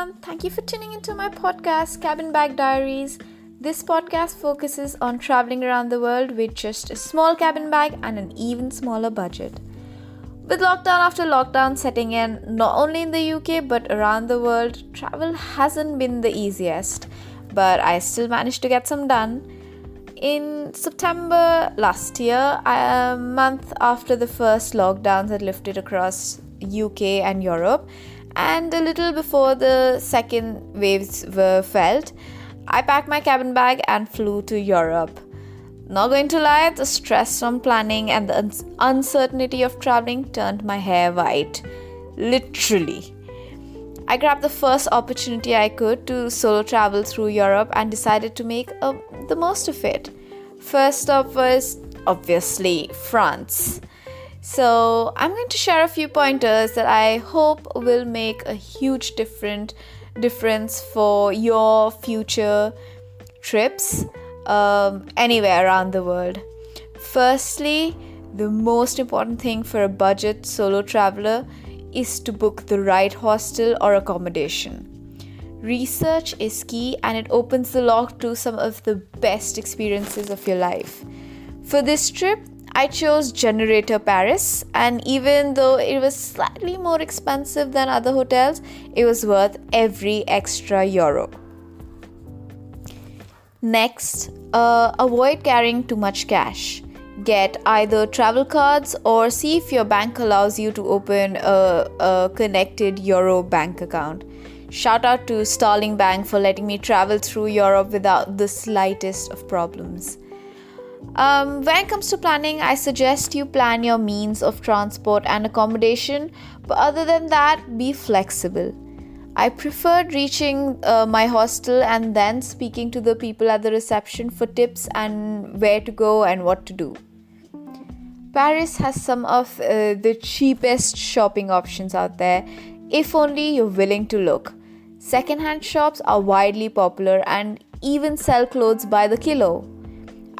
Thank you for tuning into my podcast, Cabin Bag Diaries. This podcast focuses on traveling around the world with just a small cabin bag and an even smaller budget. With lockdown after lockdown setting in, not only in the UK but around the world, travel hasn't been the easiest, but I still managed to get some done. In September last year, a month after the first lockdowns had lifted across UK and Europe, and a little before the second waves were felt, I packed my cabin bag and flew to Europe. Not going to lie, the stress from planning and the uncertainty of traveling turned my hair white. Literally. I grabbed the first opportunity I could to solo travel through Europe and decided to make uh, the most of it. First stop was obviously France. So, I'm going to share a few pointers that I hope will make a huge different difference for your future trips um, anywhere around the world. Firstly, the most important thing for a budget solo traveler is to book the right hostel or accommodation. Research is key and it opens the lock to some of the best experiences of your life. For this trip, I chose Generator Paris, and even though it was slightly more expensive than other hotels, it was worth every extra euro. Next, uh, avoid carrying too much cash. Get either travel cards or see if your bank allows you to open a, a connected euro bank account. Shout out to Starling Bank for letting me travel through Europe without the slightest of problems. Um, when it comes to planning, I suggest you plan your means of transport and accommodation, but other than that, be flexible. I preferred reaching uh, my hostel and then speaking to the people at the reception for tips and where to go and what to do. Paris has some of uh, the cheapest shopping options out there, if only you're willing to look. Secondhand shops are widely popular and even sell clothes by the kilo.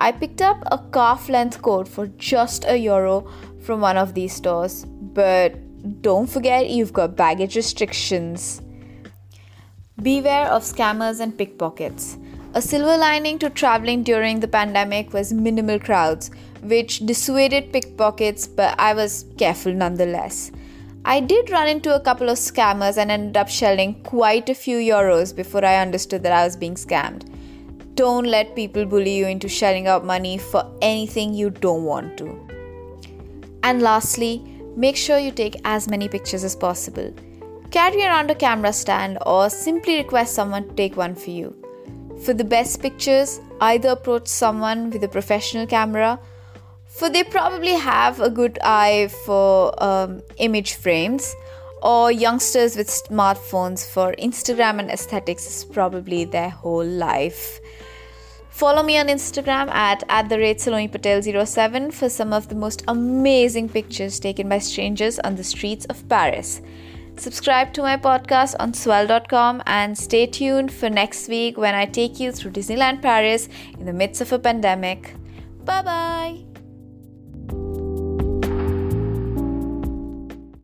I picked up a calf length coat for just a euro from one of these stores, but don't forget you've got baggage restrictions. Beware of scammers and pickpockets. A silver lining to traveling during the pandemic was minimal crowds, which dissuaded pickpockets, but I was careful nonetheless. I did run into a couple of scammers and ended up shelling quite a few euros before I understood that I was being scammed. Don't let people bully you into shelling out money for anything you don't want to. And lastly, make sure you take as many pictures as possible. Carry around a camera stand or simply request someone to take one for you. For the best pictures, either approach someone with a professional camera, for they probably have a good eye for um, image frames, or youngsters with smartphones for Instagram and aesthetics is probably their whole life. Follow me on Instagram at, at the rate Patel07 for some of the most amazing pictures taken by strangers on the streets of Paris. Subscribe to my podcast on swell.com and stay tuned for next week when I take you through Disneyland Paris in the midst of a pandemic. Bye bye.